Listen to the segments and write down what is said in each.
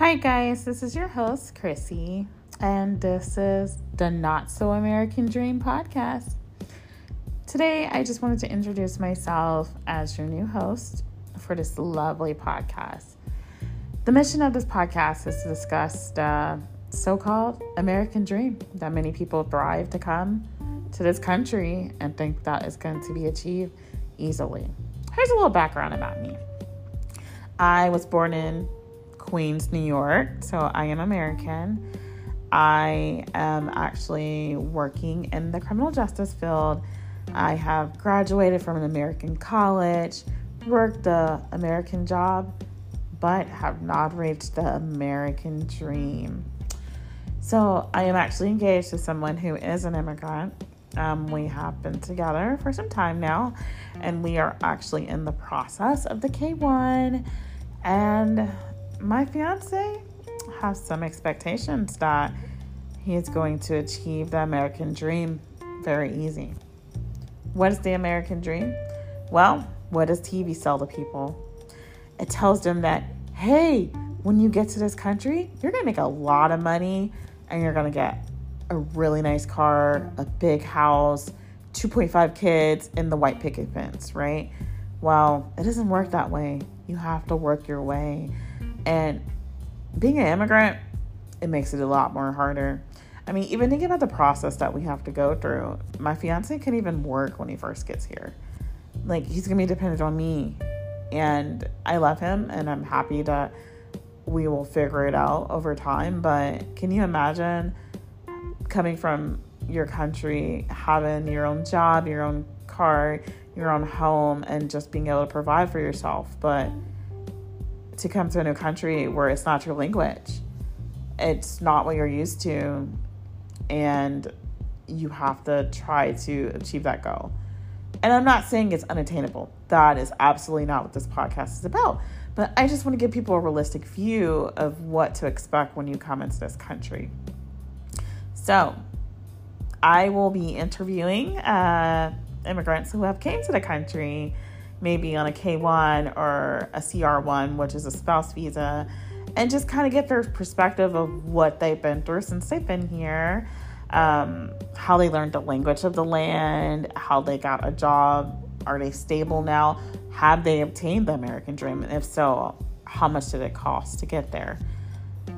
Hi, guys, this is your host, Chrissy, and this is the Not So American Dream podcast. Today, I just wanted to introduce myself as your new host for this lovely podcast. The mission of this podcast is to discuss the so called American dream that many people thrive to come to this country and think that is going to be achieved easily. Here's a little background about me I was born in Queens, New York, so I am American. I am actually working in the criminal justice field. I have graduated from an American college, worked the American job, but have not reached the American dream. So I am actually engaged to someone who is an immigrant. Um, we have been together for some time now, and we are actually in the process of the K1. And my fiance has some expectations that he is going to achieve the American dream very easy. What is the American dream? Well, what does TV sell to people? It tells them that, hey, when you get to this country, you're to make a lot of money and you're to get a really nice car, a big house, 2.5 kids, and the white picket fence, right? Well, it doesn't work that way. You have to work your way. And being an immigrant, it makes it a lot more harder. I mean, even think about the process that we have to go through. My fiance can even work when he first gets here. Like, he's gonna be dependent on me. And I love him, and I'm happy that we will figure it out over time. But can you imagine coming from your country, having your own job, your own car, your own home, and just being able to provide for yourself? But to come to a new country where it's not your language, it's not what you're used to, and you have to try to achieve that goal. And I'm not saying it's unattainable. That is absolutely not what this podcast is about. But I just want to give people a realistic view of what to expect when you come into this country. So, I will be interviewing uh, immigrants who have came to the country maybe on a K1 or a CR1, which is a spouse visa, and just kind of get their perspective of what they've been through since they've been here, um, how they learned the language of the land, how they got a job, are they stable now, have they obtained the American dream, and if so, how much did it cost to get there?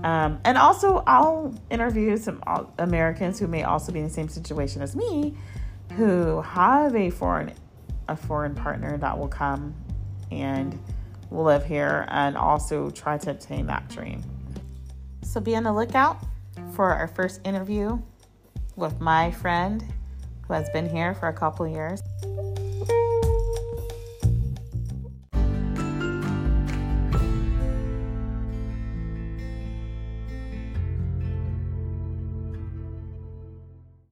Um, and also, I'll interview some Americans who may also be in the same situation as me, who have a foreign a foreign partner that will come and live here and also try to obtain that dream. So be on the lookout for our first interview with my friend who has been here for a couple years.